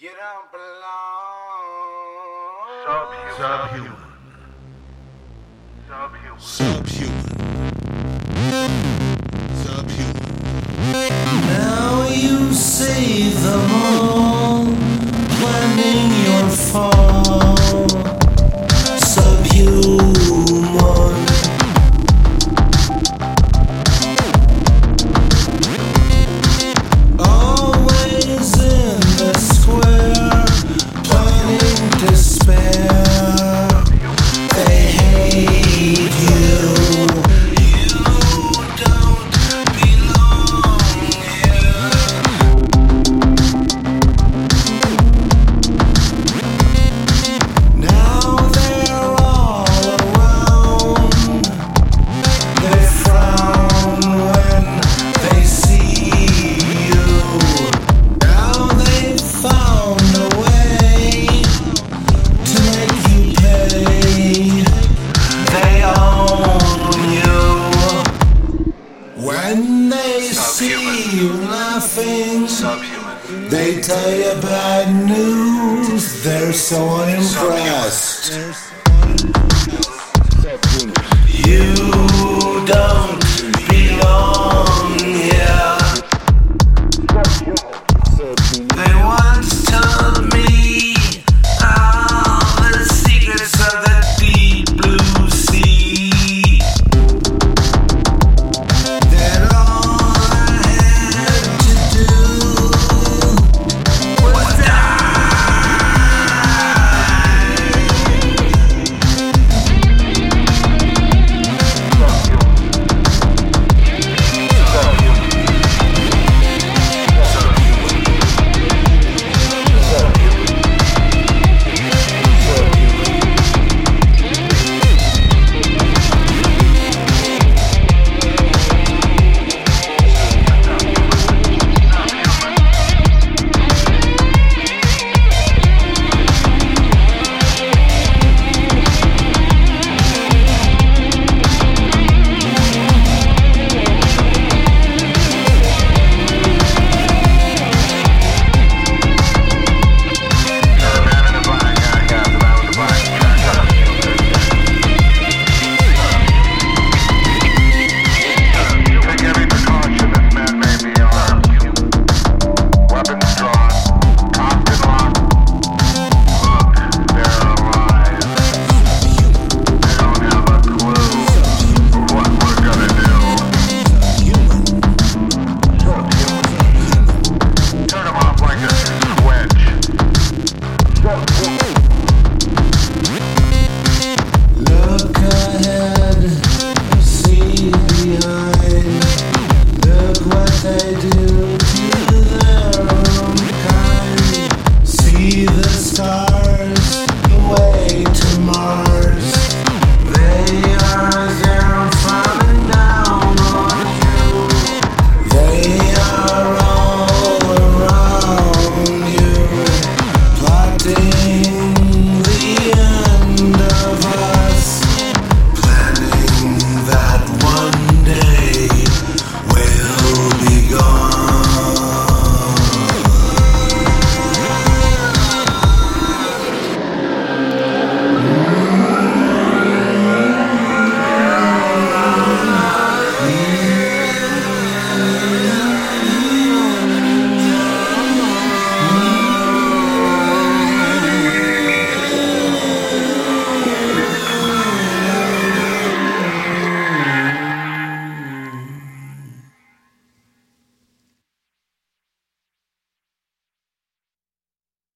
You don't belong. Subhuman. Subhuman. Subhuman. Subhuman. Now you save them all, planning your fall. Laughing, Subhuman. they tell you bad news. They're so unimpressed. You don't belong here. They want